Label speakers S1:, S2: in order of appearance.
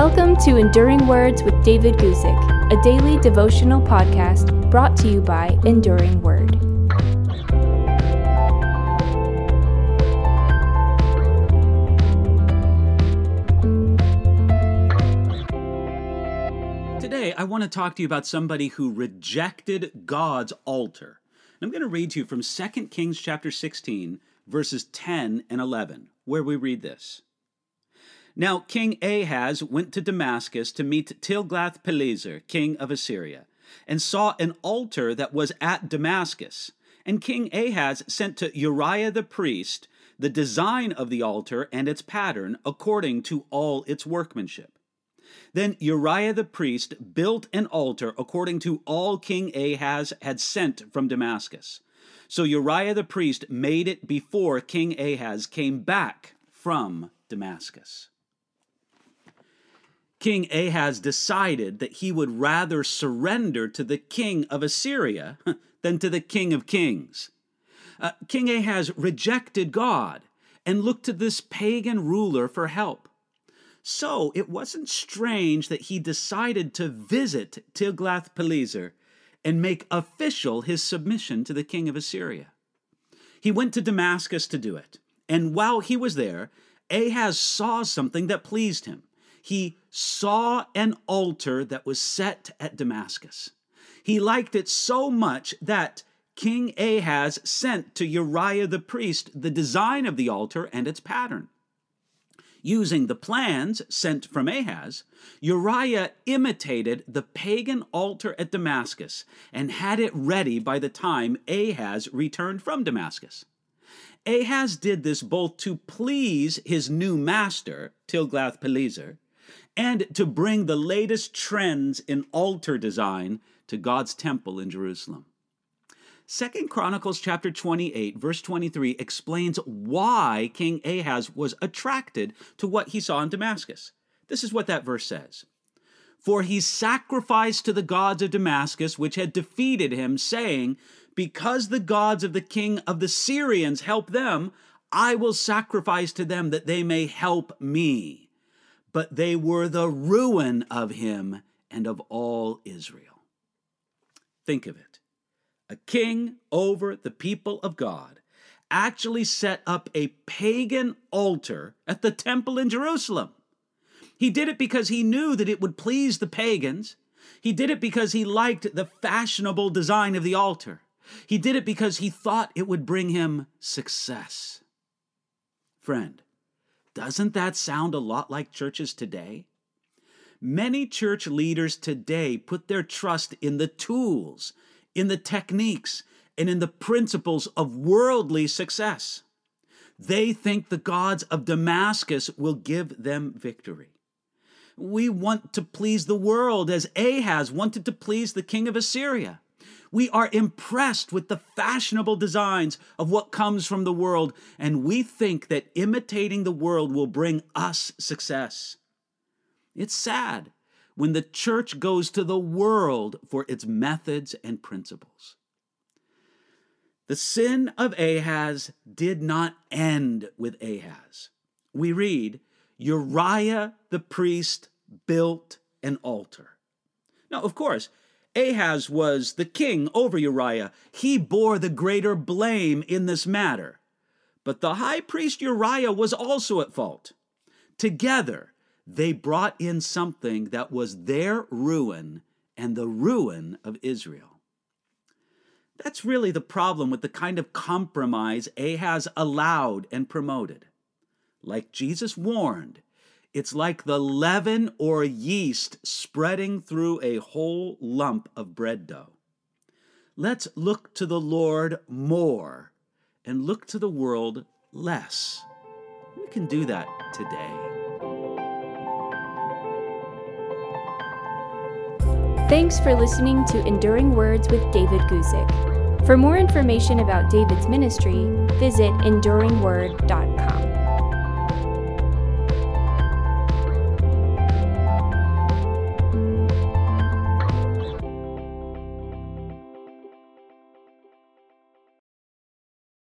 S1: Welcome to Enduring Words with David Guzik, a daily devotional podcast brought to you by Enduring Word.
S2: Today, I want to talk to you about somebody who rejected God's altar. And I'm going to read to you from 2 Kings chapter 16, verses 10 and 11, where we read this. Now King Ahaz went to Damascus to meet Tiglath-Pileser, king of Assyria, and saw an altar that was at Damascus. And King Ahaz sent to Uriah the priest the design of the altar and its pattern according to all its workmanship. Then Uriah the priest built an altar according to all King Ahaz had sent from Damascus. So Uriah the priest made it before King Ahaz came back from Damascus. King Ahaz decided that he would rather surrender to the king of Assyria than to the king of kings. Uh, king Ahaz rejected God and looked to this pagan ruler for help. So it wasn't strange that he decided to visit Tiglath-Pileser and make official his submission to the king of Assyria. He went to Damascus to do it, and while he was there, Ahaz saw something that pleased him he saw an altar that was set at Damascus. He liked it so much that King Ahaz sent to Uriah the priest the design of the altar and its pattern. Using the plans sent from Ahaz, Uriah imitated the pagan altar at Damascus and had it ready by the time Ahaz returned from Damascus. Ahaz did this both to please his new master, Tiglath-Pileser, and to bring the latest trends in altar design to God's temple in Jerusalem. Second Chronicles chapter 28 verse 23 explains why King Ahaz was attracted to what he saw in Damascus. This is what that verse says. For he sacrificed to the gods of Damascus which had defeated him saying, because the gods of the king of the Syrians help them, I will sacrifice to them that they may help me but they were the ruin of him and of all Israel. Think of it. A king over the people of God actually set up a pagan altar at the temple in Jerusalem. He did it because he knew that it would please the pagans. He did it because he liked the fashionable design of the altar. He did it because he thought it would bring him success. Friend, doesn't that sound a lot like churches today? Many church leaders today put their trust in the tools, in the techniques, and in the principles of worldly success. They think the gods of Damascus will give them victory. We want to please the world as Ahaz wanted to please the king of Assyria. We are impressed with the fashionable designs of what comes from the world, and we think that imitating the world will bring us success. It's sad when the church goes to the world for its methods and principles. The sin of Ahaz did not end with Ahaz. We read, Uriah the priest built an altar. Now, of course, Ahaz was the king over Uriah. He bore the greater blame in this matter. But the high priest Uriah was also at fault. Together, they brought in something that was their ruin and the ruin of Israel. That's really the problem with the kind of compromise Ahaz allowed and promoted. Like Jesus warned, it's like the leaven or yeast spreading through a whole lump of bread dough. Let's look to the Lord more and look to the world less. We can do that today.
S1: Thanks for listening to Enduring Words with David Guzik. For more information about David's ministry, visit enduringword.com.